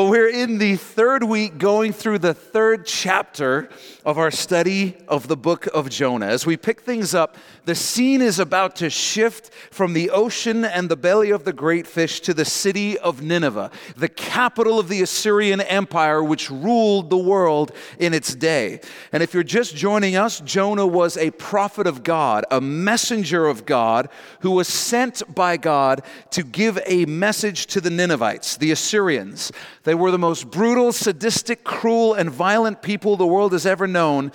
Well, we're in the third week going through the third chapter of our study of the book of Jonah. As we pick things up, the scene is about to shift from the ocean and the belly of the great fish to the city of Nineveh, the capital of the Assyrian Empire, which ruled the world in its day. And if you're just joining us, Jonah was a prophet of God, a messenger of God, who was sent by God to give a message to the Ninevites, the Assyrians. They were the most brutal, sadistic, cruel, and violent people the world has ever known,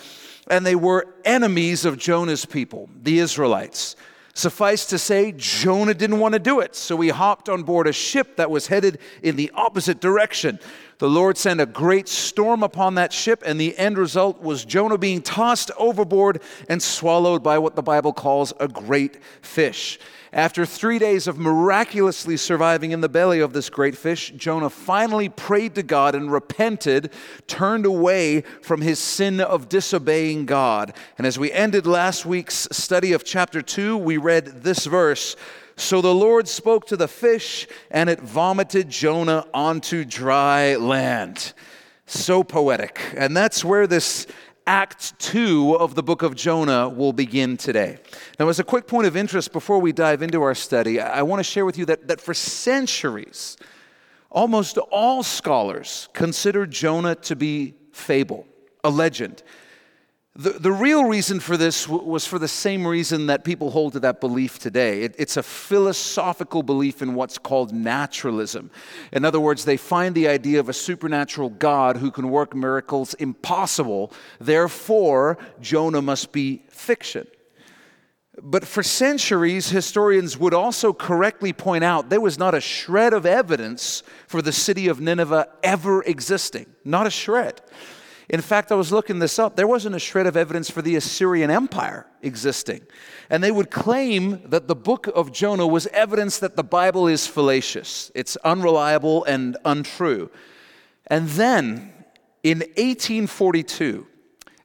and they were enemies of Jonah's people, the Israelites. Suffice to say, Jonah didn't want to do it, so he hopped on board a ship that was headed in the opposite direction. The Lord sent a great storm upon that ship, and the end result was Jonah being tossed overboard and swallowed by what the Bible calls a great fish. After three days of miraculously surviving in the belly of this great fish, Jonah finally prayed to God and repented, turned away from his sin of disobeying God. And as we ended last week's study of chapter 2, we read this verse. So the Lord spoke to the fish, and it vomited Jonah onto dry land. So poetic. And that's where this Act 2 of the book of Jonah will begin today. Now, as a quick point of interest before we dive into our study, I want to share with you that, that for centuries, almost all scholars consider Jonah to be fable, a legend. The, the real reason for this w- was for the same reason that people hold to that belief today. It, it's a philosophical belief in what's called naturalism. In other words, they find the idea of a supernatural God who can work miracles impossible. Therefore, Jonah must be fiction. But for centuries, historians would also correctly point out there was not a shred of evidence for the city of Nineveh ever existing. Not a shred. In fact, I was looking this up. There wasn't a shred of evidence for the Assyrian Empire existing. And they would claim that the book of Jonah was evidence that the Bible is fallacious, it's unreliable and untrue. And then in 1842,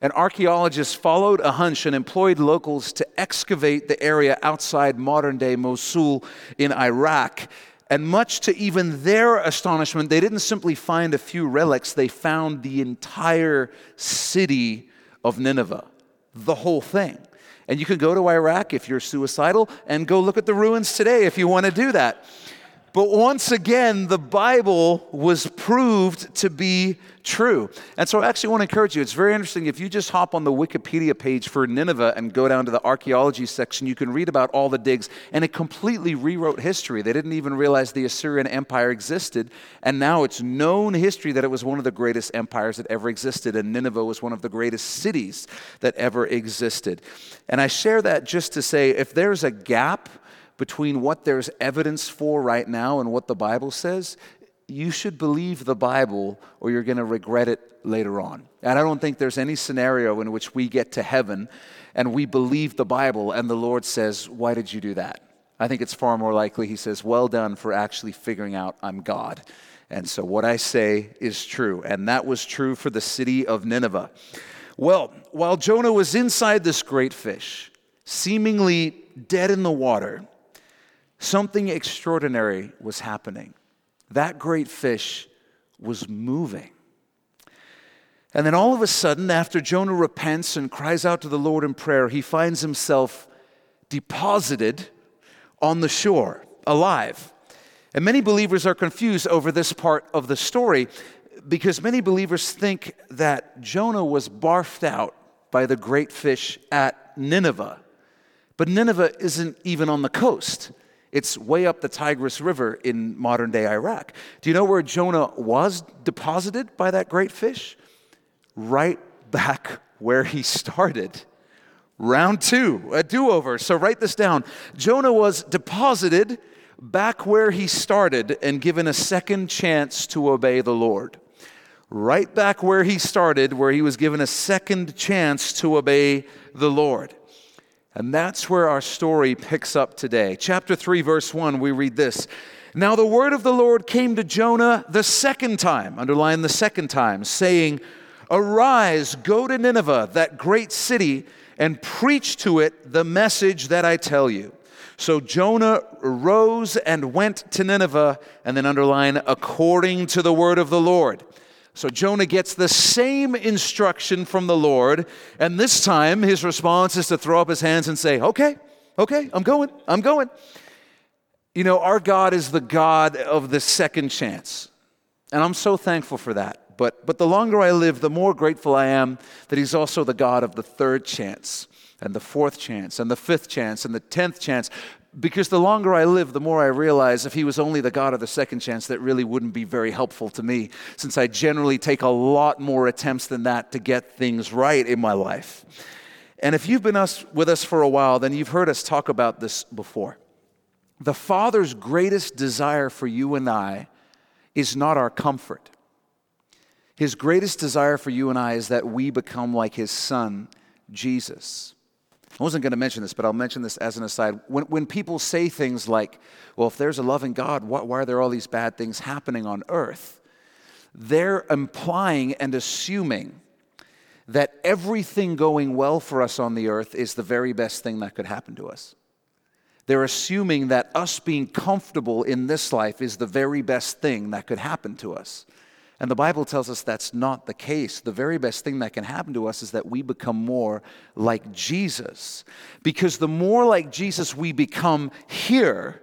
an archaeologist followed a hunch and employed locals to excavate the area outside modern day Mosul in Iraq and much to even their astonishment, they didn't simply find a few relics, they found the entire city of Nineveh, the whole thing. And you can go to Iraq if you're suicidal and go look at the ruins today if you want to do that. But once again, the Bible was proved to be true. And so I actually want to encourage you. It's very interesting. If you just hop on the Wikipedia page for Nineveh and go down to the archaeology section, you can read about all the digs. And it completely rewrote history. They didn't even realize the Assyrian Empire existed. And now it's known history that it was one of the greatest empires that ever existed. And Nineveh was one of the greatest cities that ever existed. And I share that just to say if there's a gap, between what there's evidence for right now and what the Bible says, you should believe the Bible or you're going to regret it later on. And I don't think there's any scenario in which we get to heaven and we believe the Bible and the Lord says, Why did you do that? I think it's far more likely He says, Well done for actually figuring out I'm God. And so what I say is true. And that was true for the city of Nineveh. Well, while Jonah was inside this great fish, seemingly dead in the water, Something extraordinary was happening. That great fish was moving. And then all of a sudden, after Jonah repents and cries out to the Lord in prayer, he finds himself deposited on the shore, alive. And many believers are confused over this part of the story because many believers think that Jonah was barfed out by the great fish at Nineveh. But Nineveh isn't even on the coast. It's way up the Tigris River in modern day Iraq. Do you know where Jonah was deposited by that great fish? Right back where he started. Round two, a do over. So write this down. Jonah was deposited back where he started and given a second chance to obey the Lord. Right back where he started, where he was given a second chance to obey the Lord. And that's where our story picks up today. Chapter 3, verse 1, we read this. Now the word of the Lord came to Jonah the second time, underline the second time, saying, Arise, go to Nineveh, that great city, and preach to it the message that I tell you. So Jonah rose and went to Nineveh, and then underline, according to the word of the Lord. So Jonah gets the same instruction from the Lord, and this time his response is to throw up his hands and say, Okay, okay, I'm going, I'm going. You know, our God is the God of the second chance, and I'm so thankful for that. But, but the longer I live, the more grateful I am that He's also the God of the third chance, and the fourth chance, and the fifth chance, and the tenth chance because the longer I live, the more I realize if he was only the God of the second chance, that really wouldn't be very helpful to me, since I generally take a lot more attempts than that to get things right in my life. And if you've been us, with us for a while, then you've heard us talk about this before. The Father's greatest desire for you and I is not our comfort. His greatest desire for you and I is that we become like his Son, Jesus. I wasn't going to mention this, but I'll mention this as an aside. When, when people say things like, well, if there's a loving God, why, why are there all these bad things happening on earth? They're implying and assuming that everything going well for us on the earth is the very best thing that could happen to us. They're assuming that us being comfortable in this life is the very best thing that could happen to us. And the Bible tells us that's not the case. The very best thing that can happen to us is that we become more like Jesus. Because the more like Jesus we become here,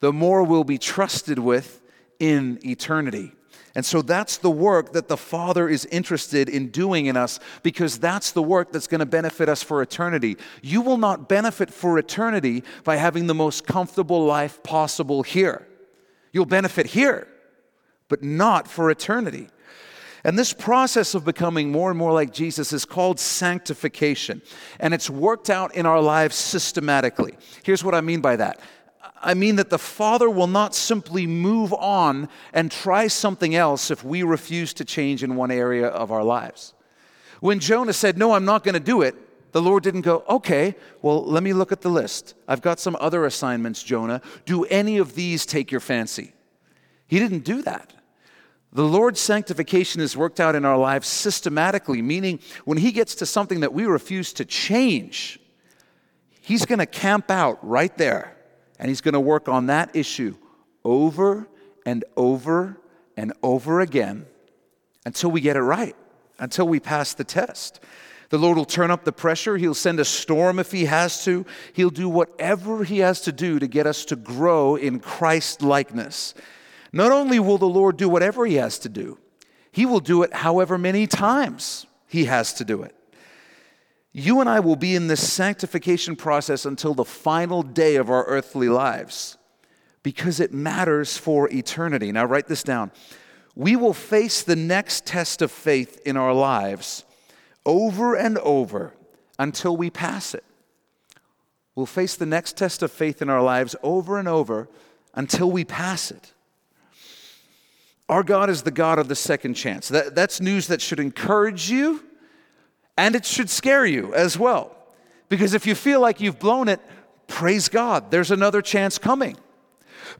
the more we'll be trusted with in eternity. And so that's the work that the Father is interested in doing in us because that's the work that's going to benefit us for eternity. You will not benefit for eternity by having the most comfortable life possible here. You'll benefit here but not for eternity. And this process of becoming more and more like Jesus is called sanctification. And it's worked out in our lives systematically. Here's what I mean by that I mean that the Father will not simply move on and try something else if we refuse to change in one area of our lives. When Jonah said, No, I'm not going to do it, the Lord didn't go, Okay, well, let me look at the list. I've got some other assignments, Jonah. Do any of these take your fancy? He didn't do that. The Lord's sanctification is worked out in our lives systematically, meaning when He gets to something that we refuse to change, He's going to camp out right there and He's going to work on that issue over and over and over again until we get it right, until we pass the test. The Lord will turn up the pressure. He'll send a storm if He has to. He'll do whatever He has to do to get us to grow in Christ likeness. Not only will the Lord do whatever He has to do, He will do it however many times He has to do it. You and I will be in this sanctification process until the final day of our earthly lives because it matters for eternity. Now, write this down. We will face the next test of faith in our lives over and over until we pass it. We'll face the next test of faith in our lives over and over until we pass it. Our God is the God of the second chance. That, that's news that should encourage you and it should scare you as well. Because if you feel like you've blown it, praise God, there's another chance coming.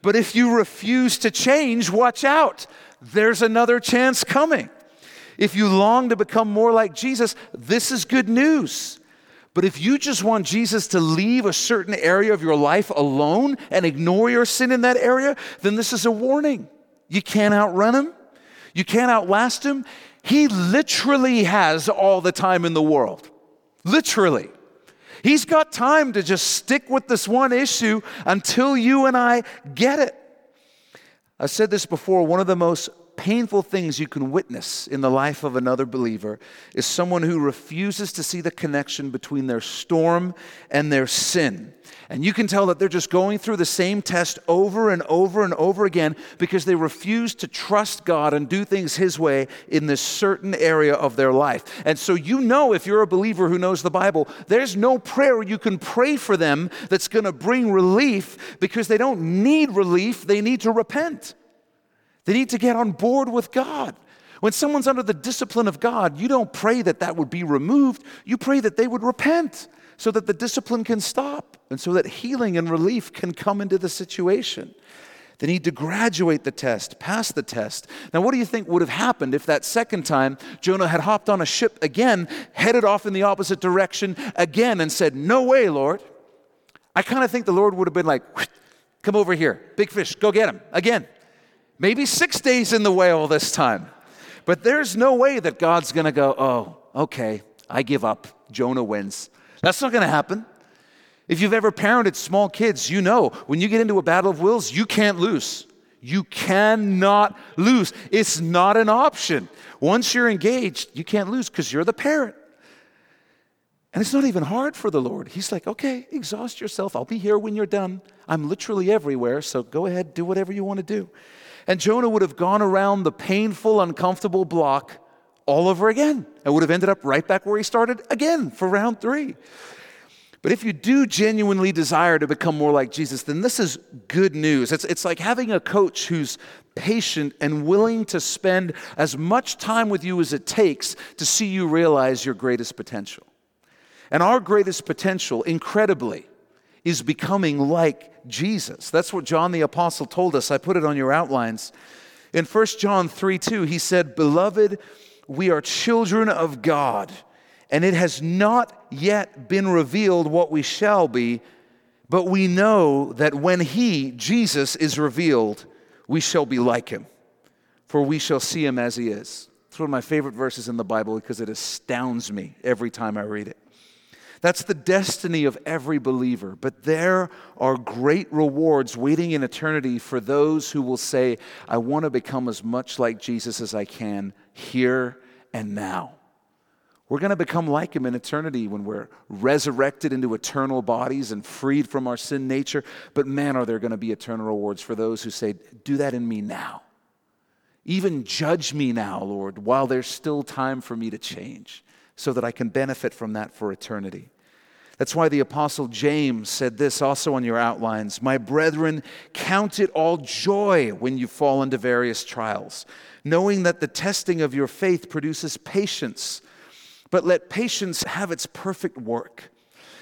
But if you refuse to change, watch out, there's another chance coming. If you long to become more like Jesus, this is good news. But if you just want Jesus to leave a certain area of your life alone and ignore your sin in that area, then this is a warning. You can't outrun him, you can't outlast him. He literally has all the time in the world. Literally. He's got time to just stick with this one issue until you and I get it. I said this before one of the most painful things you can witness in the life of another believer is someone who refuses to see the connection between their storm and their sin. And you can tell that they're just going through the same test over and over and over again because they refuse to trust God and do things His way in this certain area of their life. And so, you know, if you're a believer who knows the Bible, there's no prayer you can pray for them that's going to bring relief because they don't need relief, they need to repent. They need to get on board with God. When someone's under the discipline of God, you don't pray that that would be removed. You pray that they would repent so that the discipline can stop and so that healing and relief can come into the situation. They need to graduate the test, pass the test. Now, what do you think would have happened if that second time Jonah had hopped on a ship again, headed off in the opposite direction again, and said, No way, Lord. I kind of think the Lord would have been like, come over here, big fish, go get him again. Maybe six days in the whale this time. But there's no way that God's going to go, oh, okay, I give up. Jonah wins. That's not going to happen. If you've ever parented small kids, you know when you get into a battle of wills, you can't lose. You cannot lose. It's not an option. Once you're engaged, you can't lose because you're the parent. And it's not even hard for the Lord. He's like, okay, exhaust yourself. I'll be here when you're done. I'm literally everywhere, so go ahead, do whatever you want to do. And Jonah would have gone around the painful, uncomfortable block all over again and would have ended up right back where he started again for round three. But if you do genuinely desire to become more like Jesus, then this is good news. It's, it's like having a coach who's patient and willing to spend as much time with you as it takes to see you realize your greatest potential. And our greatest potential, incredibly, is becoming like Jesus. That's what John the Apostle told us. I put it on your outlines. In 1 John 3 2, he said, Beloved, we are children of God, and it has not yet been revealed what we shall be, but we know that when He, Jesus, is revealed, we shall be like Him, for we shall see Him as He is. It's one of my favorite verses in the Bible because it astounds me every time I read it. That's the destiny of every believer. But there are great rewards waiting in eternity for those who will say, I want to become as much like Jesus as I can here and now. We're going to become like him in eternity when we're resurrected into eternal bodies and freed from our sin nature. But man, are there going to be eternal rewards for those who say, Do that in me now. Even judge me now, Lord, while there's still time for me to change so that I can benefit from that for eternity. That's why the Apostle James said this also on your outlines My brethren, count it all joy when you fall into various trials, knowing that the testing of your faith produces patience. But let patience have its perfect work,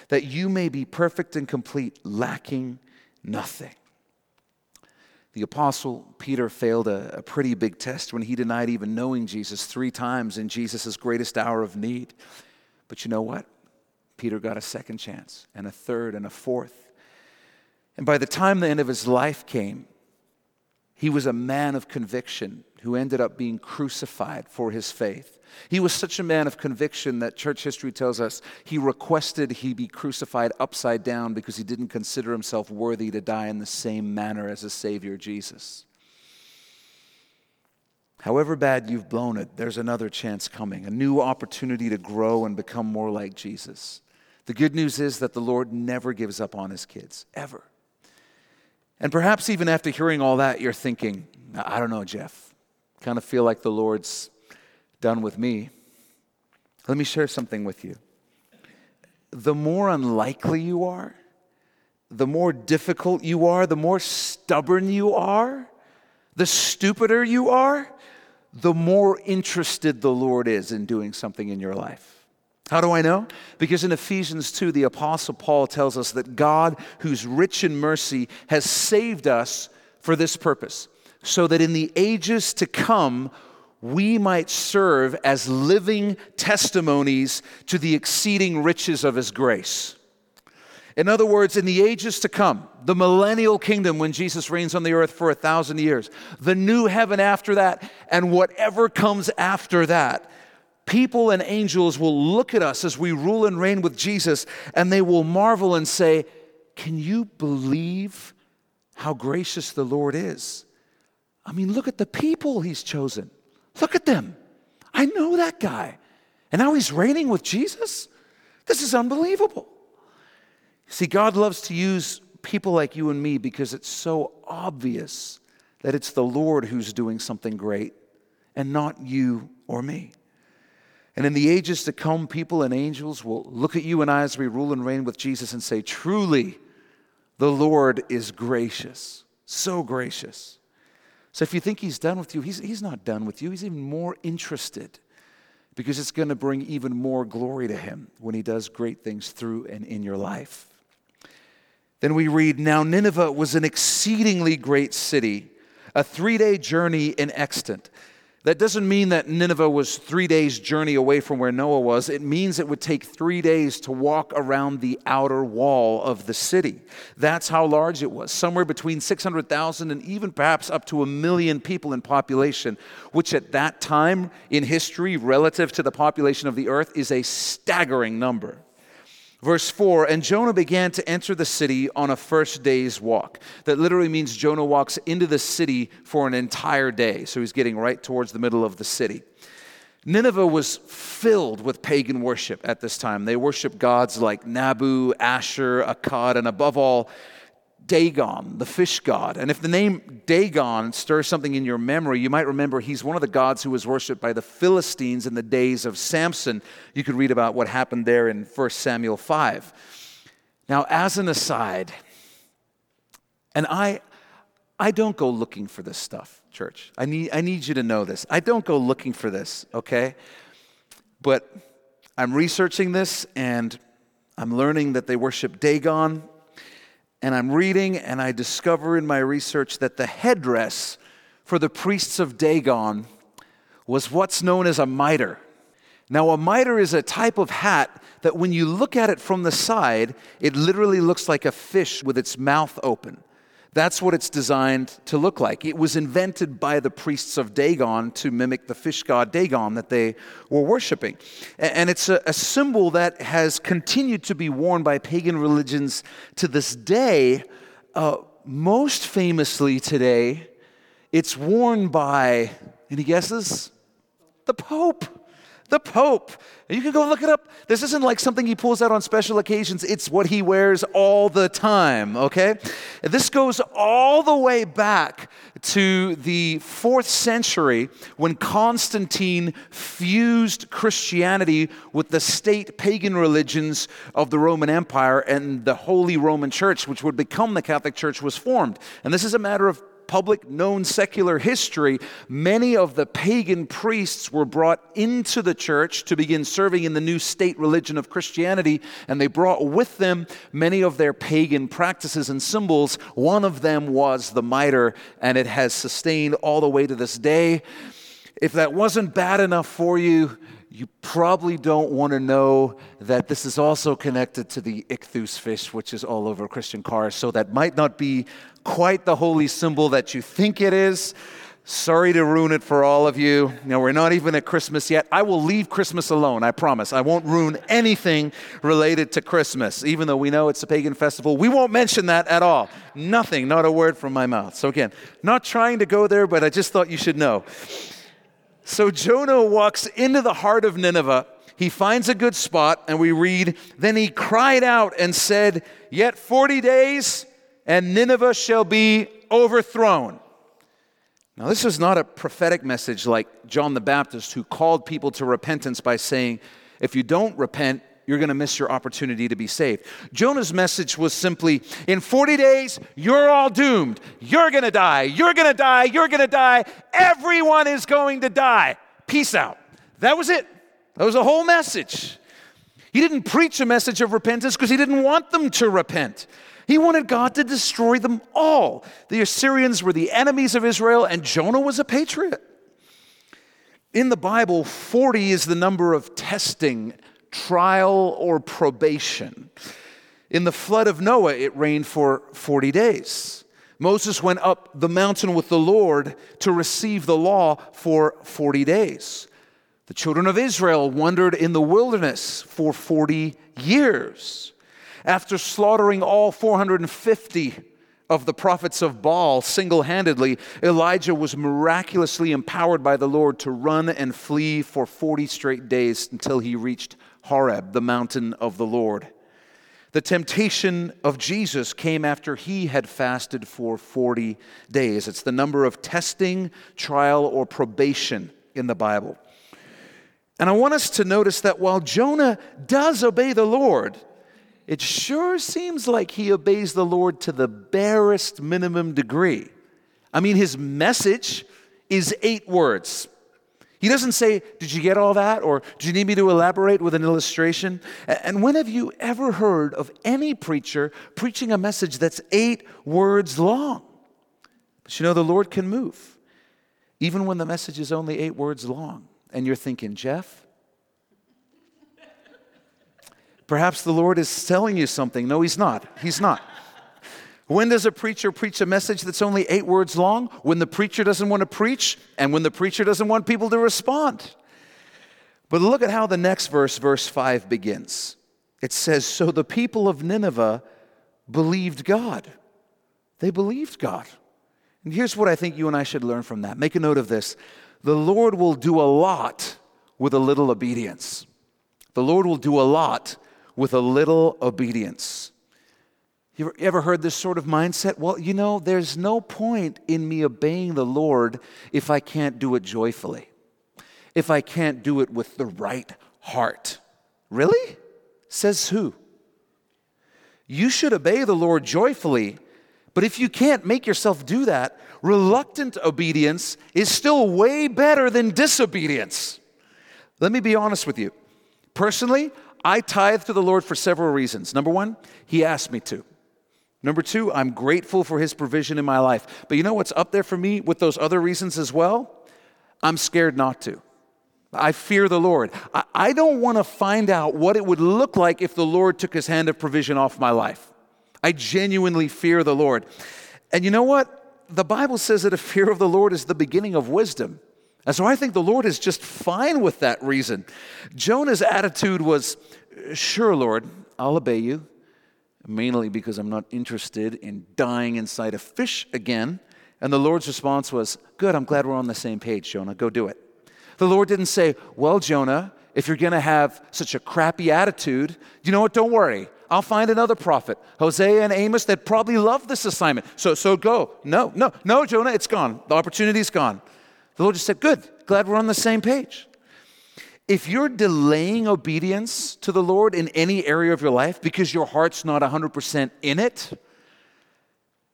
that you may be perfect and complete, lacking nothing. The Apostle Peter failed a, a pretty big test when he denied even knowing Jesus three times in Jesus' greatest hour of need. But you know what? Peter got a second chance, and a third, and a fourth. And by the time the end of his life came, he was a man of conviction who ended up being crucified for his faith. He was such a man of conviction that church history tells us he requested he be crucified upside down because he didn't consider himself worthy to die in the same manner as his Savior Jesus. However bad you've blown it, there's another chance coming, a new opportunity to grow and become more like Jesus. The good news is that the Lord never gives up on his kids, ever. And perhaps even after hearing all that, you're thinking, I don't know, Jeff. Kind of feel like the Lord's done with me. Let me share something with you. The more unlikely you are, the more difficult you are, the more stubborn you are, the stupider you are, the more interested the Lord is in doing something in your life. How do I know? Because in Ephesians 2, the Apostle Paul tells us that God, who's rich in mercy, has saved us for this purpose, so that in the ages to come, we might serve as living testimonies to the exceeding riches of His grace. In other words, in the ages to come, the millennial kingdom when Jesus reigns on the earth for a thousand years, the new heaven after that, and whatever comes after that, people and angels will look at us as we rule and reign with Jesus and they will marvel and say, Can you believe how gracious the Lord is? I mean, look at the people He's chosen. Look at them. I know that guy. And now he's reigning with Jesus? This is unbelievable. See, God loves to use people like you and me because it's so obvious that it's the Lord who's doing something great and not you or me. And in the ages to come, people and angels will look at you and I as we rule and reign with Jesus and say, Truly, the Lord is gracious, so gracious. So if you think he's done with you, he's, he's not done with you. He's even more interested because it's going to bring even more glory to him when he does great things through and in your life. Then we read Now Nineveh was an exceedingly great city, a three day journey in extent. That doesn't mean that Nineveh was three days' journey away from where Noah was. It means it would take three days to walk around the outer wall of the city. That's how large it was, somewhere between 600,000 and even perhaps up to a million people in population, which at that time in history, relative to the population of the earth, is a staggering number. Verse 4 And Jonah began to enter the city on a first day's walk. That literally means Jonah walks into the city for an entire day. So he's getting right towards the middle of the city. Nineveh was filled with pagan worship at this time. They worshiped gods like Nabu, Asher, Akkad, and above all, Dagon, the fish god. And if the name Dagon stirs something in your memory, you might remember he's one of the gods who was worshipped by the Philistines in the days of Samson. You could read about what happened there in 1 Samuel 5. Now, as an aside, and I, I don't go looking for this stuff, church. I need, I need you to know this. I don't go looking for this, okay? But I'm researching this and I'm learning that they worship Dagon and I'm reading and I discover in my research that the headdress for the priests of Dagon was what's known as a mitre. Now, a mitre is a type of hat that when you look at it from the side, it literally looks like a fish with its mouth open. That's what it's designed to look like. It was invented by the priests of Dagon to mimic the fish god Dagon that they were worshiping. And it's a, symbol that has continued to be worn by pagan religions to this day. Uh, most famously today, it's worn by, any guesses? The Pope. The Pope. You can go look it up. This isn't like something he pulls out on special occasions, it's what he wears all the time, okay? This goes all the way back to the fourth century when Constantine fused Christianity with the state pagan religions of the Roman Empire and the Holy Roman Church, which would become the Catholic Church, was formed. And this is a matter of public known secular history, many of the pagan priests were brought into the church to begin serving in the new state religion of Christianity, and they brought with them many of their pagan practices and symbols. One of them was the mitre, and it has sustained all the way to this day. If that wasn't bad enough for you, you probably don't want to know that this is also connected to the ichthus fish, which is all over Christian cars. So that might not be quite the holy symbol that you think it is. Sorry to ruin it for all of you. Now, we're not even at Christmas yet. I will leave Christmas alone, I promise. I won't ruin anything related to Christmas, even though we know it's a pagan festival. We won't mention that at all. Nothing, not a word from my mouth. So, again, not trying to go there, but I just thought you should know. So Jonah walks into the heart of Nineveh. He finds a good spot, and we read, Then he cried out and said, Yet 40 days, and Nineveh shall be overthrown. Now, this is not a prophetic message like John the Baptist, who called people to repentance by saying, If you don't repent, you're going to miss your opportunity to be saved. Jonah's message was simply in 40 days, you're all doomed. You're going to die. You're going to die. You're going to die. Everyone is going to die. Peace out. That was it. That was the whole message. He didn't preach a message of repentance because he didn't want them to repent. He wanted God to destroy them all. The Assyrians were the enemies of Israel, and Jonah was a patriot. In the Bible, 40 is the number of testing trial or probation. In the flood of Noah, it rained for 40 days. Moses went up the mountain with the Lord to receive the law for 40 days. The children of Israel wandered in the wilderness for 40 years. After slaughtering all 450 of the prophets of Baal single handedly, Elijah was miraculously empowered by the Lord to run and flee for 40 straight days until he reached Horeb, the mountain of the Lord. The temptation of Jesus came after he had fasted for 40 days. It's the number of testing, trial, or probation in the Bible. And I want us to notice that while Jonah does obey the Lord, it sure seems like he obeys the Lord to the barest minimum degree. I mean, his message is eight words he doesn't say, Did you get all that? Or do you need me to elaborate with an illustration? And when have you ever heard of any preacher preaching a message that's eight words long? But you know, the Lord can move. even when the message is only eight words long. And you're thinking, Jeff, perhaps the Lord is telling you something. No, He's not. He's not. When does a preacher preach a message that's only eight words long? When the preacher doesn't want to preach and when the preacher doesn't want people to respond. But look at how the next verse, verse 5, begins. It says, So the people of Nineveh believed God. They believed God. And here's what I think you and I should learn from that. Make a note of this. The Lord will do a lot with a little obedience. The Lord will do a lot with a little obedience. You ever heard this sort of mindset? Well, you know, there's no point in me obeying the Lord if I can't do it joyfully, if I can't do it with the right heart. Really? Says who? You should obey the Lord joyfully, but if you can't make yourself do that, reluctant obedience is still way better than disobedience. Let me be honest with you. Personally, I tithe to the Lord for several reasons. Number one, He asked me to. Number two, I'm grateful for his provision in my life. But you know what's up there for me with those other reasons as well? I'm scared not to. I fear the Lord. I, don't want to find out what it would look like if the Lord took his hand of provision off my life. I genuinely fear the Lord. And you know what? The Bible says that a fear of the Lord is the beginning of wisdom. And so I think the Lord is just fine with that reason. Jonah's attitude was, Sure, Lord, I'll obey you mainly because I'm not interested in dying inside a fish again. And the Lord's response was, Good, I'm glad we're on the same page, Jonah. Go do it. The Lord didn't say, Well, Jonah, if you're going to have such a crappy attitude, you know what? Don't worry. I'll find another prophet, Hosea and Amos, that probably love this assignment. So, so go. No, no, no, Jonah, it's gone. The opportunity's gone. The Lord just said, Good, glad we're on the same page. If you're delaying obedience to the Lord in any area of your life because your heart's not 100% in it,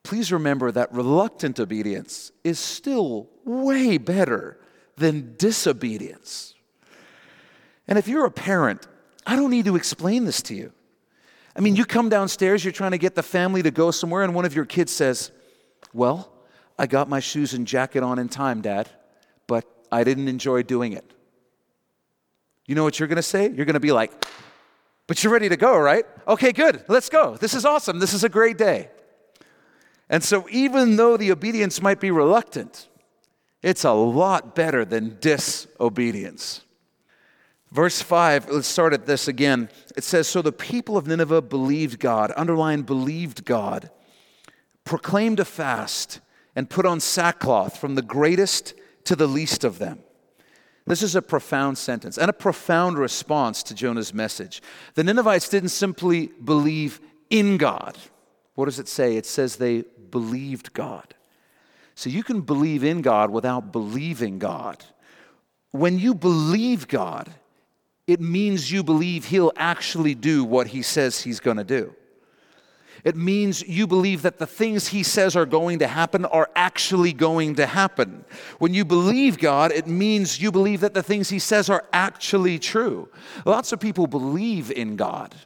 please remember that reluctant obedience is still way better than disobedience. And if you're a parent, I don't need to explain this to you. I mean, you come downstairs, you're trying to get the family to go somewhere, and one of your kids says, Well, I got my shoes and jacket on in time, Dad, but I didn't enjoy doing it. You know what you're going to say? You're going to be like, but you're ready to go, right? Okay, good. Let's go. This is awesome. This is a great day. And so, even though the obedience might be reluctant, it's a lot better than disobedience. Verse 5, let's start at this again. It says, So the people of Nineveh believed God, underline believed God, proclaimed a fast, and put on sackcloth from the greatest to the least of them. This is a profound sentence and a profound response to Jonah's message. The Ninevites didn't simply believe in God. What does it say? It says they believed God. So you can believe in God without believing God. When you believe God, it means you believe He'll actually do what He says He's going to do. It means you believe that the things He says are going to happen are actually going to happen. When you believe God, it means you believe that the things He says are actually true. Lots of people believe in God,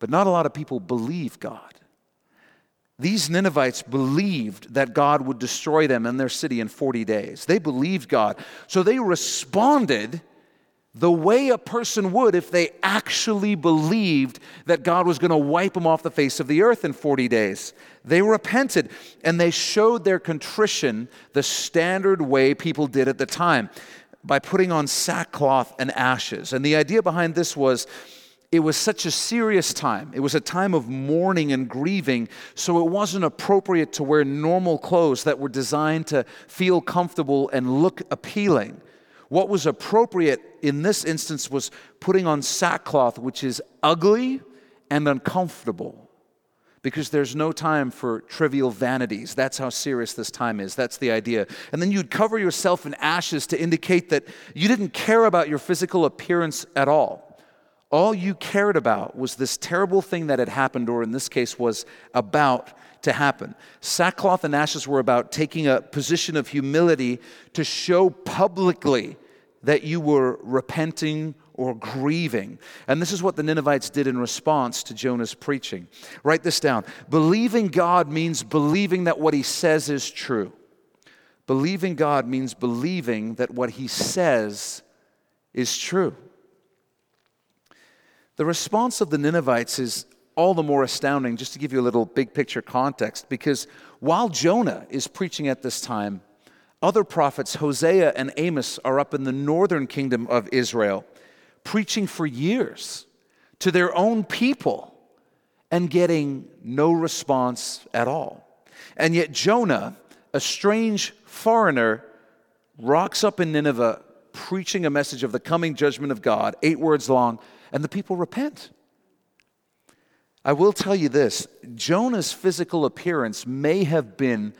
but not a lot of people believe God. These Ninevites believed that God would destroy them and their city in 40 days. They believed God. So they responded the way a person would if they actually believed that God was going to wipe them off the face of the earth in 40 days. They repented and they showed their contrition the standard way people did at the time by putting on sackcloth and ashes. And the idea behind this was it was such a serious time. It was a time of mourning and grieving, so it wasn't appropriate to wear normal clothes that were designed to feel comfortable and look appealing. What was appropriate in this instance was putting on sackcloth, which is ugly and uncomfortable because there's no time for trivial vanities. That's how serious this time is. That's the idea. And then you'd cover yourself in ashes to indicate that you didn't care about your physical appearance at all. All you cared about was this terrible thing that had happened, or in this case, was about to happen. Sackcloth and ashes were about taking a position of humility to show publicly that you were repenting or grieving. And this is what the Ninevites did in response to Jonah's preaching. Write this down. Believing God means believing that what he says is true. Believing God means believing that what He says is true. The response of the Ninevites is all the more astounding, just to give you a little big picture context, because while Jonah is preaching at this time, other prophets, Hosea and Amos, are up in the northern kingdom of Israel, preaching for years to their own people and getting no response at all. And yet, Jonah, a strange foreigner, rocks up in Nineveh preaching a message of the coming judgment of God, eight words long, and the people repent. I will tell you this Jonah's physical appearance may have been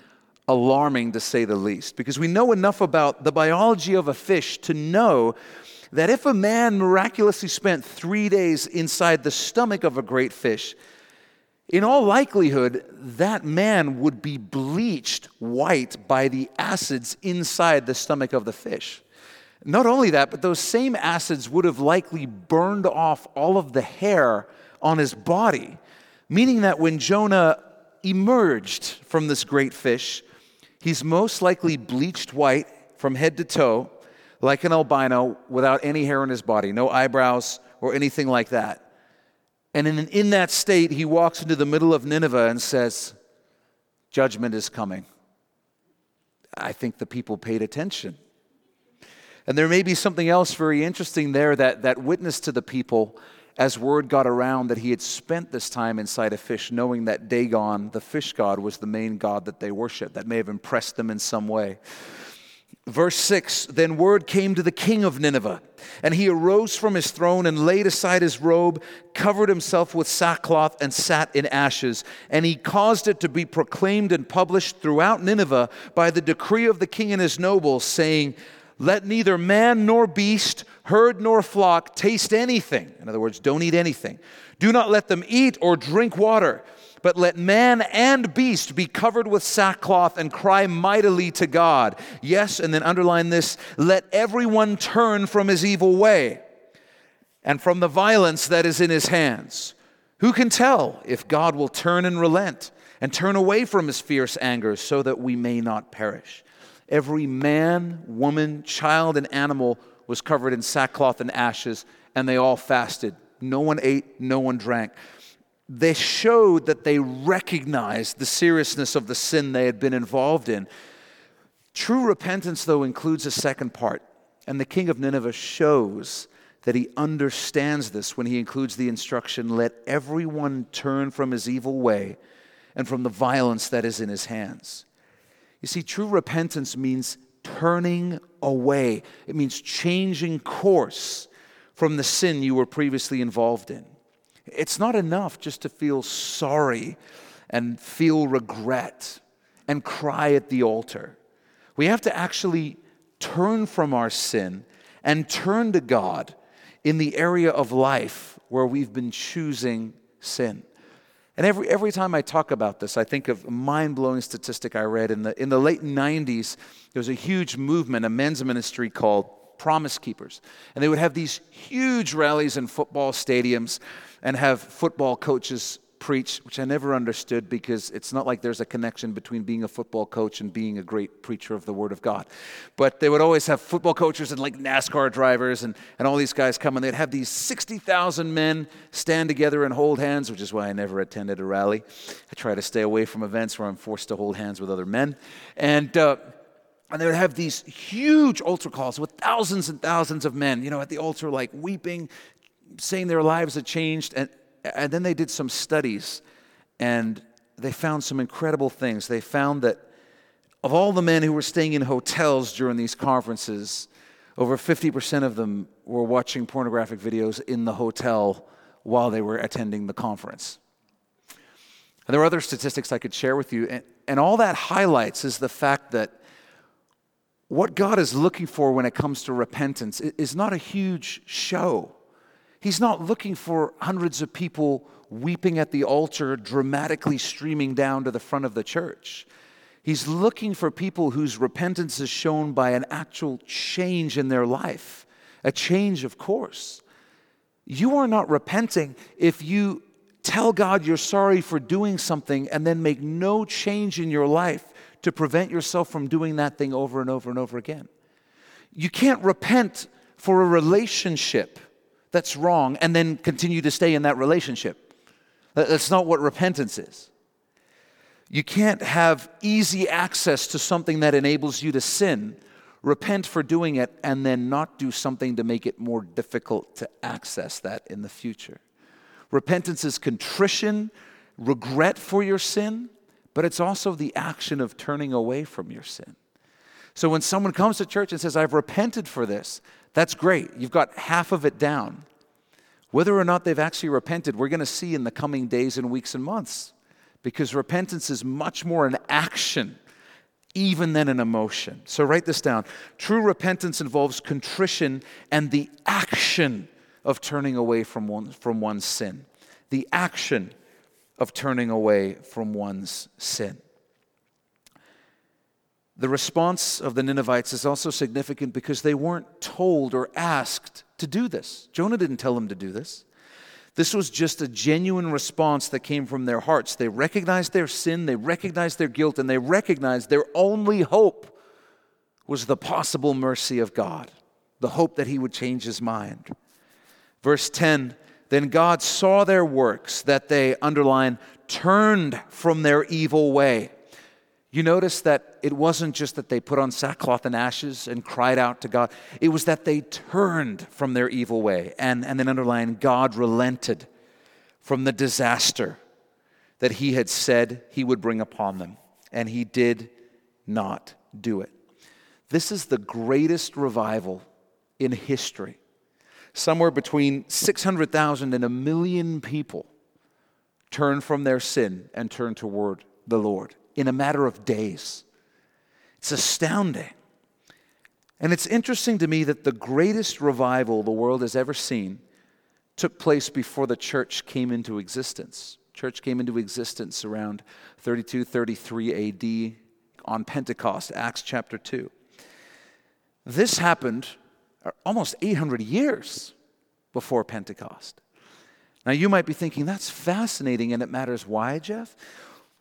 alarming to say the least, because we know enough about the biology of a fish to know that if a man miraculously spent three days inside the stomach of a great fish, in all likelihood, that man would be bleached white by the acids inside the stomach of the fish. Not only that, but those same acids would have likely burned off all of the hair on his body, meaning that when Jonah emerged from this great fish, he's most likely bleached white from head to toe, like an albino, without any hair on his body, no eyebrows or anything like that. And in, in that state, he walks into the middle of Nineveh and says, Judgment is coming. I think the people paid attention. And there may be something else very interesting there that, that witnessed to the people as word got around that he had spent this time inside a fish, knowing that Dagon, the fish god, was the main god that they worshiped. That may have impressed them in some way. Verse 6 Then word came to the king of Nineveh, and he arose from his throne and laid aside his robe, covered himself with sackcloth, and sat in ashes. And he caused it to be proclaimed and published throughout Nineveh by the decree of the king and his nobles, saying, Let neither man nor beast, herd nor flock taste anything. In other words, don't eat anything. Do not let them eat or drink water but let man and beast be covered with sackcloth and cry mightily to God. Yes, and then underline this let everyone turn from his evil way and from the violence that is in his hands. Who can tell if God will turn and relent and turn away from his fierce anger so that we may not perish? Every man, woman, child, and animal was covered in sackcloth and ashes, and they all fasted. No one ate, no one drank they showed that they recognized the seriousness of the sin they had been involved in. True repentance, though, includes a second part. And the king of Nineveh shows that he understands this when he includes the instruction let everyone turn from his evil way and from the violence that is in his hands. You see, true repentance means turning away, it means changing course from the sin you were previously involved in. It's not enough just to feel sorry and feel regret and cry at the altar. We have to actually turn from our sin and turn to God in the area of life where we've been choosing sin. And every, every time I talk about this, I think of a mind blowing statistic I read. In the, in the late 90s, there was a huge movement, a men's ministry called Promise Keepers. And they would have these huge rallies in football stadiums and have football coaches preach, which I never understood because it's not like there's a connection between being a football coach and being a great preacher of the Word of God. But they would always have football coaches and like NASCAR drivers and, and all these guys come and they'd have these 60,000 men stand together and hold hands, which is why I never attended a rally. I try to stay away from events where I'm forced to hold hands with other men. And, uh, and they would have these huge altar calls with thousands and thousands of men, you know, at the altar, like weeping, saying their lives had changed. And, and then they did some studies and they found some incredible things. They found that of all the men who were staying in hotels during these conferences, over 50% of them were watching pornographic videos in the hotel while they were attending the conference. And there are other statistics I could share with you. And, and all that highlights is the fact that what God is looking for when it comes to repentance is not a huge show. He's not looking for hundreds of people weeping at the altar, dramatically streaming down to the front of the church. He's looking for people whose repentance is shown by an actual change in their life, a change of course. You are not repenting if you tell God you're sorry for doing something and then make no change in your life to prevent yourself from doing that thing over and over and over again. You can't repent for a relationship that's wrong and then continue to stay in that relationship. That's not what repentance is. You can't have easy access to something that enables you to sin, repent for doing it, and then not do something to make it more difficult to access that in the future. Repentance is contrition, regret for your sin, but it's also the action of turning away from your sin. So when someone comes to church and says, I've repented for this, that's great. You've got half of it down. Whether or not they've actually repented, we're going to see in the coming days and weeks and months because repentance is much more an action even than an emotion. So write this down. True repentance involves contrition and the action of turning away from, one, from one's sin. The action of turning away from one's sin. The response of the Ninevites is also significant because they weren't told or asked to do this. Jonah didn't tell them to do this. This was just a genuine response that came from their hearts. They recognized their sin, they recognized their guilt, and they recognized their only hope was the possible mercy of God, the hope that He would change His mind. Verse 10 Then God saw their works, that they, underline, turned from their evil way. You notice that it wasn't just that they put on sackcloth and ashes and cried out to God, it was that they turned from their evil way. And, and then underline, God relented from the disaster that he had said he would bring upon them. And he did not do it. This is the greatest revival in history. Somewhere between 600,000 and a million people turn from their sin and turn toward the Lord in a matter of days. It's astounding. And it's interesting to me that the greatest revival the world has ever seen took place before the church came into existence. Church came into existence around 32, 33 AD on Pentecost, Acts chapter 2. This happened uh, almost 800 years before Pentecost. Now, you might be thinking, that's fascinating and it matters. Why, Jeff?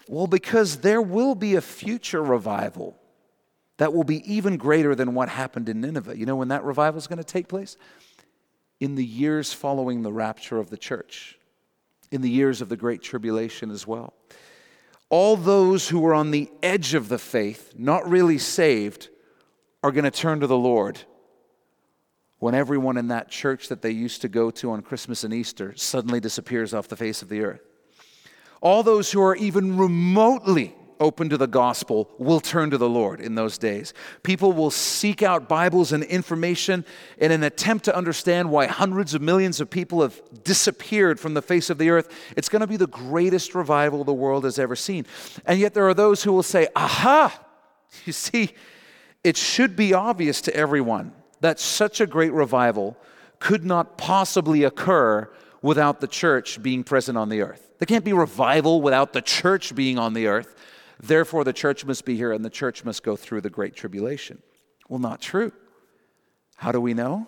Well, because there will be a future revival that will be even greater than what happened in Nineveh. You know when that revival is going to take place? In the years following the rapture of the church, in the years of the Great Tribulation as well. All those who are on the edge of the faith, not really saved, are going to turn to the Lord when everyone in that church that they used to go to on Christmas and Easter suddenly disappears off the face of the earth. All those who are even remotely open to the gospel will turn to the Lord in those days. People will seek out Bibles and information in an attempt to understand why hundreds of millions of people have disappeared from the face of the earth. It's going to be the greatest revival the world has ever seen. And yet there are those who will say, Aha! You see, it should be obvious to everyone that such a great revival could not possibly occur without the church being present on the earth. There can't be revival without the church being on the earth. Therefore, the church must be here and the church must go through the Great Tribulation. Well, not true. How do we know?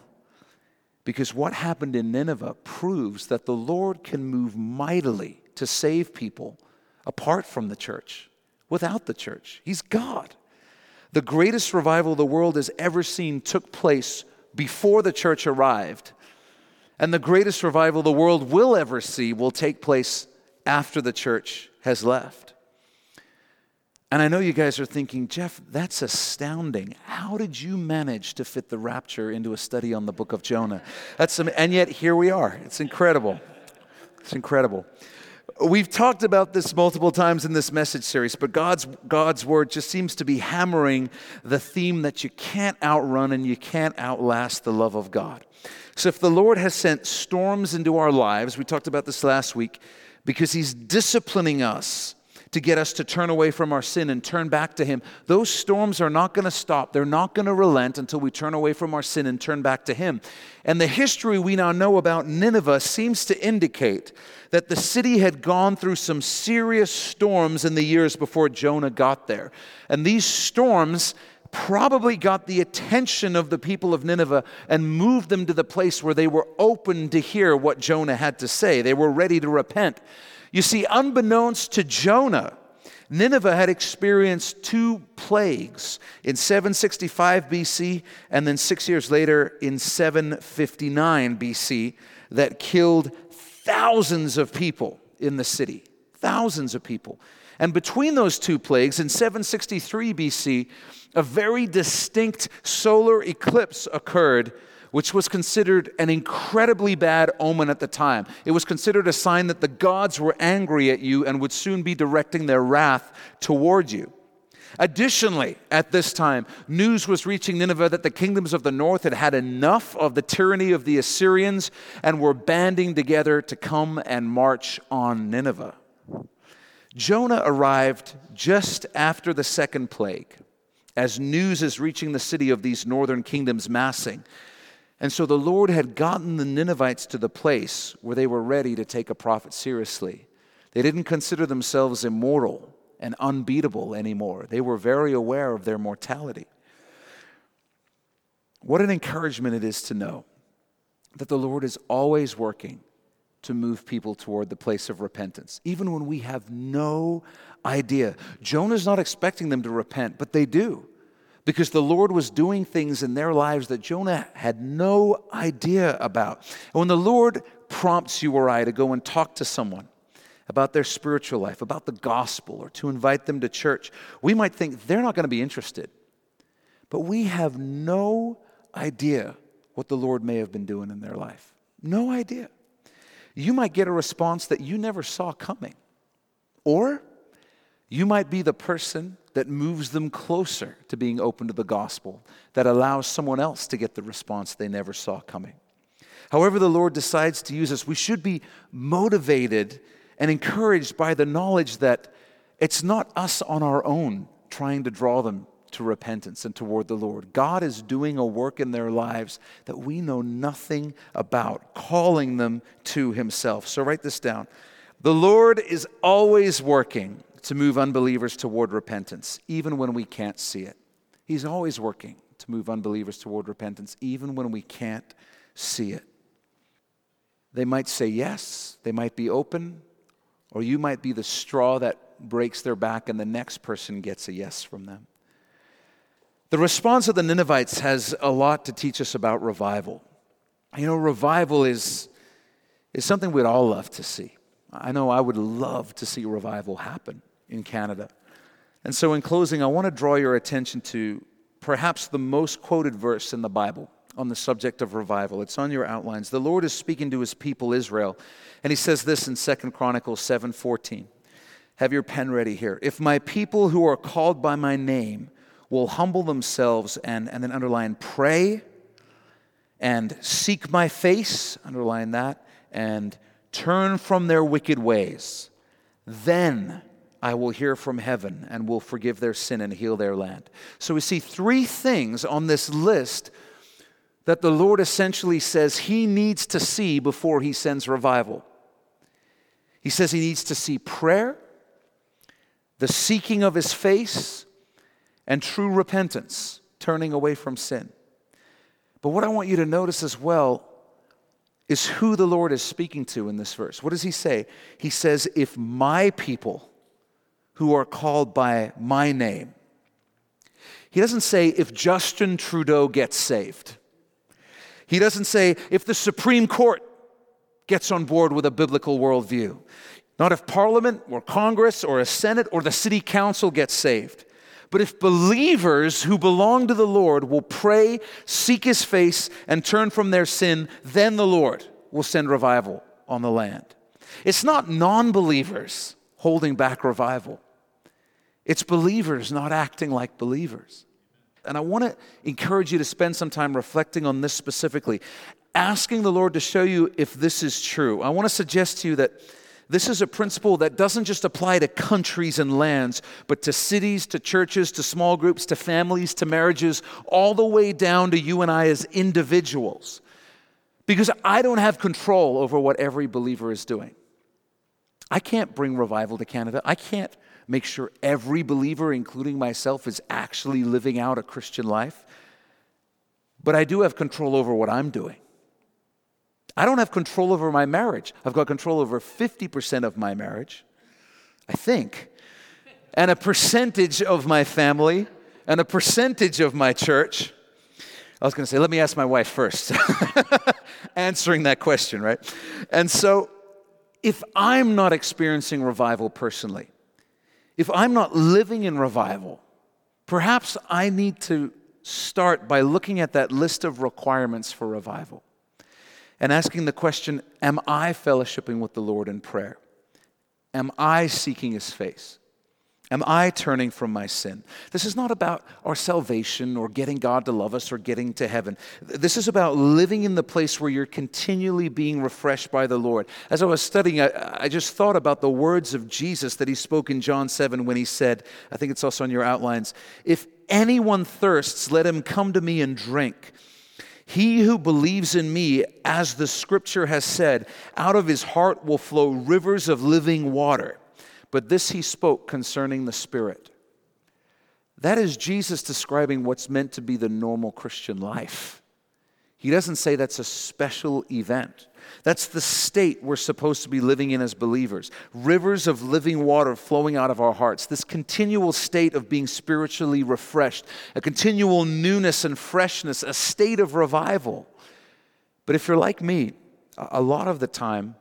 Because what happened in Nineveh proves that the Lord can move mightily to save people apart from the church, without the church. He's God. The greatest revival the world has ever seen took place before the church arrived. And the greatest revival the world will ever see will take place after the church has left. And I know you guys are thinking, Jeff, that's astounding. How did you manage to fit the rapture into a study on the book of Jonah? That's some, and yet here we are. It's incredible. It's incredible. We've talked about this multiple times in this message series, but God's, God's word just seems to be hammering the theme that you can't outrun and you can't outlast the love of God. So if the Lord has sent storms into our lives, we talked about this last week, because He's disciplining us to get us to turn away from our sin and turn back to Him. Those storms are not going to stop. They're not going to relent until we turn away from our sin and turn back to Him. And the history we now know about Nineveh seems to indicate that the city had gone through some serious storms in the years before Jonah got there. And these storms probably got the attention of the people of Nineveh and moved them to the place where they were open to hear what Jonah had to say. They were ready to repent. You see, unbeknownst to Jonah, Nineveh had experienced two plagues in 765 BC and then six years later in 759 BC that killed thousands of people in the city. Thousands of people. And between those two plagues, in 763 BC, a very distinct solar eclipse occurred which was considered an incredibly bad omen at the time. It was considered a sign that the gods were angry at you and would soon be directing their wrath toward you. Additionally, at this time, news was reaching Nineveh that the kingdoms of the north had had enough of the tyranny of the Assyrians and were banding together to come and march on Nineveh. Jonah arrived just after the second plague, as news is reaching the city of these northern kingdoms massing. And so the Lord had gotten the Ninevites to the place where they were ready to take a prophet seriously. They didn't consider themselves immortal and unbeatable anymore, they were very aware of their mortality. What an encouragement it is to know that the Lord is always working to move people toward the place of repentance, even when we have no idea. Jonah's not expecting them to repent, but they do because the Lord was doing things in their lives that Jonah had no idea about. And when the Lord prompts you or I to go and talk to someone about their spiritual life, about the gospel, or to invite them to church, we might think they're not going to be interested. But we have no idea what the Lord may have been doing in their life. No idea. You might get a response that you never saw coming. Or you might be the person that moves them closer to being open to the gospel, that allows someone else to get the response they never saw coming. However, the Lord decides to use us, we should be motivated and encouraged by the knowledge that it's not us on our own trying to draw them to repentance and toward the Lord. God is doing a work in their lives that we know nothing about, calling them to Himself. So write this down. The Lord is always working to move unbelievers toward repentance, even when we can't see it. He's always working to move unbelievers toward repentance, even when we can't see it. They might say yes, they might be open, or you might be the straw that breaks their back and the next person gets a yes from them. The response of the Ninevites has a lot to teach us about revival. You know, revival is, is something we'd all love to see. I know I would love to see revival happen in Canada. And so, in closing, I want to draw your attention to perhaps the most quoted verse in the Bible on the subject of revival. It's on your outlines. The Lord is speaking to his people Israel, and he says this in Second Chronicles 7:14. Have your pen ready here. If my people who are called by my name will humble themselves and, and then underline pray and seek my face, underline that, and turn from their wicked ways, then I will hear from heaven and will forgive their sin and heal their land. So we see three things on this list that the Lord essentially says he needs to see before he sends revival. He says he needs to see prayer, the seeking of his face, and true repentance, turning away from sin. But what I want you to notice as well is who the Lord is speaking to in this verse. What does he say? He says, If my people, who are called by my name. He doesn't say if Justin Trudeau gets saved. He doesn't say if the Supreme Court gets on board with a biblical worldview. Not if Parliament or Congress or a Senate or the City Council gets saved. But if believers who belong to the Lord will pray, seek His face, and turn from their sin, then the Lord will send revival on the land. It's not non believers holding back revival. It's believers not acting like believers. And I want to encourage you to spend some time reflecting on this specifically, asking the Lord to show you if this is true. I want to suggest to you that this is a principle that doesn't just apply to countries and lands, but to cities, to churches, to small groups, to families, to marriages, all the way down to you and I as individuals. Because I don't have control over what every believer is doing. I can't bring revival to Canada. I can't make sure every believer, including myself, is actually living out a Christian life. But I do have control over what I'm doing. I don't have control over my marriage. I've got control over 50% of my marriage, I think. and a percentage of my family and a percentage of my church. I was going to say, let me ask my wife first, answering that question, right? And so, if I'm not experiencing revival personally, if I'm not living in revival, perhaps I need to start by looking at that list of requirements for revival and asking the question Am I fellowshipping with the Lord in prayer? Am I seeking his face? Am I turning from my sin? This is not about our salvation or getting God to love us or getting to heaven. This is about living in the place where you're continually being refreshed by the Lord. As I was studying, I, I, just thought about the words of Jesus that he spoke in John 7 when he said, I think it's also on your outlines, if anyone thirsts, let him come to me and drink. He who believes in me, as the scripture has said, out of his heart will flow rivers of living water. But this he spoke concerning the Spirit. That is Jesus describing what's meant to be the normal Christian life. He doesn't say that's a special event. That's the state we're supposed to be living in as believers. Rivers of living water flowing out of our hearts. This continual state of being spiritually refreshed, a continual newness and freshness, a state of revival. But if you're like me, a lot of the time,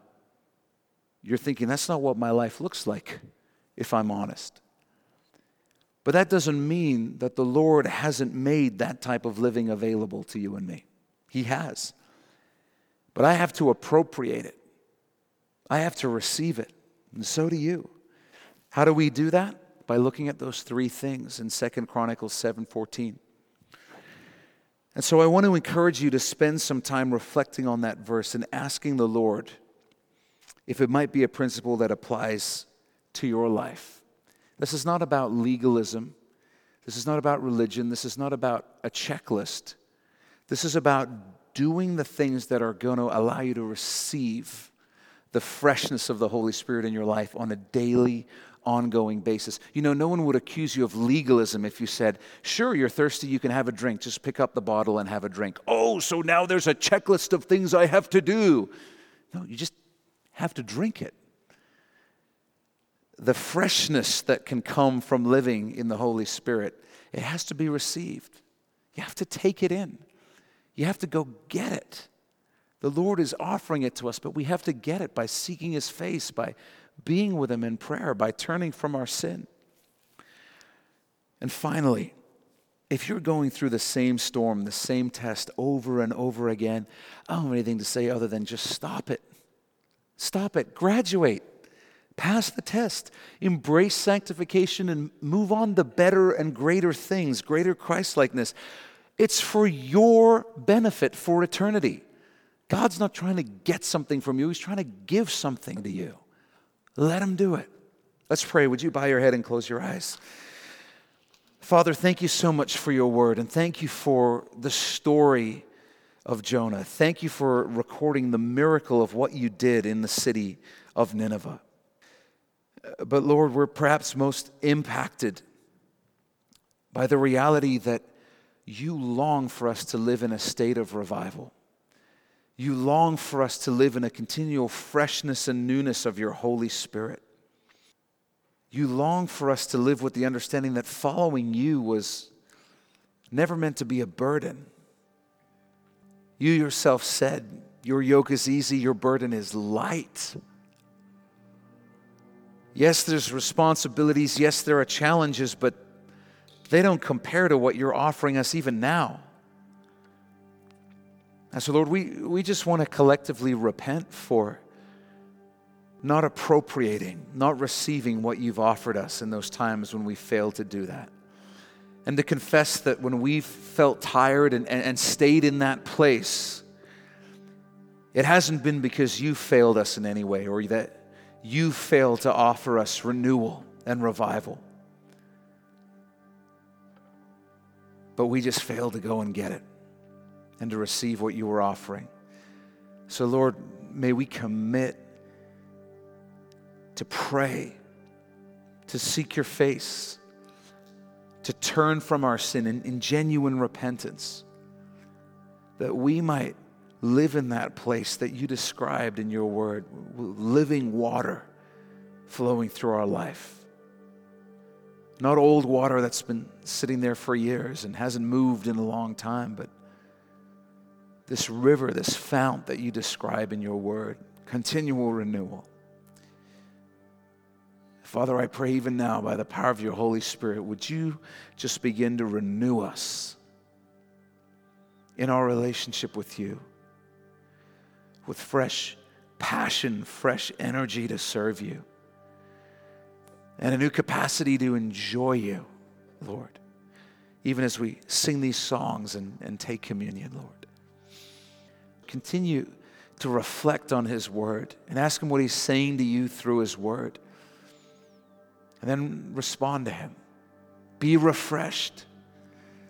you're thinking, that's not what my life looks like, if I'm honest. But that doesn't mean that the Lord hasn't made that type of living available to you and me. He has. But I have to appropriate it, I have to receive it, and so do you. How do we do that? By looking at those three things in Second Chronicles 7:14. And so I want to encourage you to spend some time reflecting on that verse and asking the Lord if it might be a principle that applies to your life. This is not about legalism. This is not about religion. This is not about a checklist. This is about doing the things that are going to allow you to receive the freshness of the Holy Spirit in your life on a daily, ongoing basis. You know, no one would accuse you of legalism if you said, Sure, you're thirsty, you can have a drink. Just pick up the bottle and have a drink. Oh, so now there's a checklist of things I have to do. No, you just have to drink it. The freshness that can come from living in the Holy Spirit, it has to be received. You have to take it in. You have to go get it. The Lord is offering it to us, but we have to get it by seeking His face, by being with Him in prayer, by turning from our sin. And finally, if you're going through the same storm, the same test over and over again, I don't have anything to say other than just stop it. Stop it. Graduate. Pass the test. Embrace sanctification and move on to better and greater things, greater Christlikeness. It's for your benefit for eternity. God's not trying to get something from you, He's trying to give something to you. Let Him do it. Let's pray. Would you bow your head and close your eyes? Father, thank you so much for your word, and thank you for the story of Jonah. Thank you for recording the miracle of what you did in the city of Nineveh. But Lord, we're perhaps most impacted by the reality that you long for us to live in a state of revival. You long for us to live in a continual freshness and newness of your Holy Spirit. You long for us to live with the understanding that following you was never meant to be a burden you yourself said, Your yoke is easy, your burden is light. Yes, there's responsibilities. Yes, there are challenges, but they don't compare to what you're offering us even now. And so, Lord, we, we just want to collectively repent for not appropriating, not receiving what you've offered us in those times when we failed to do that and to confess that when we've felt tired and, and, and, stayed in that place, it hasn't been because you failed us in any way or that you failed to offer us renewal and revival. But we just failed to go and get it and to receive what you were offering. So, Lord, may we commit to pray, to seek your face to turn from our sin in, in genuine repentance, that we might live in that place that you described in your word living water flowing through our life. Not old water that's been sitting there for years and hasn't moved in a long time, but this river, this fount that you describe in your word, continual renewal. Father, I pray even now by the power of your Holy Spirit, would you just begin to renew us in our relationship with you with fresh passion, fresh energy to serve you, and a new capacity to enjoy you, Lord, even as we sing these songs and, and take communion, Lord. Continue to reflect on His Word and ask Him what He's saying to you through His Word. And then respond to Him. Be refreshed.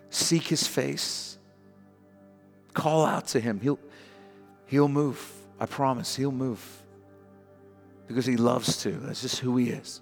Seek His face. Call out to Him. He'll, he'll move. I promise. He'll move because He loves to. That's just who He is.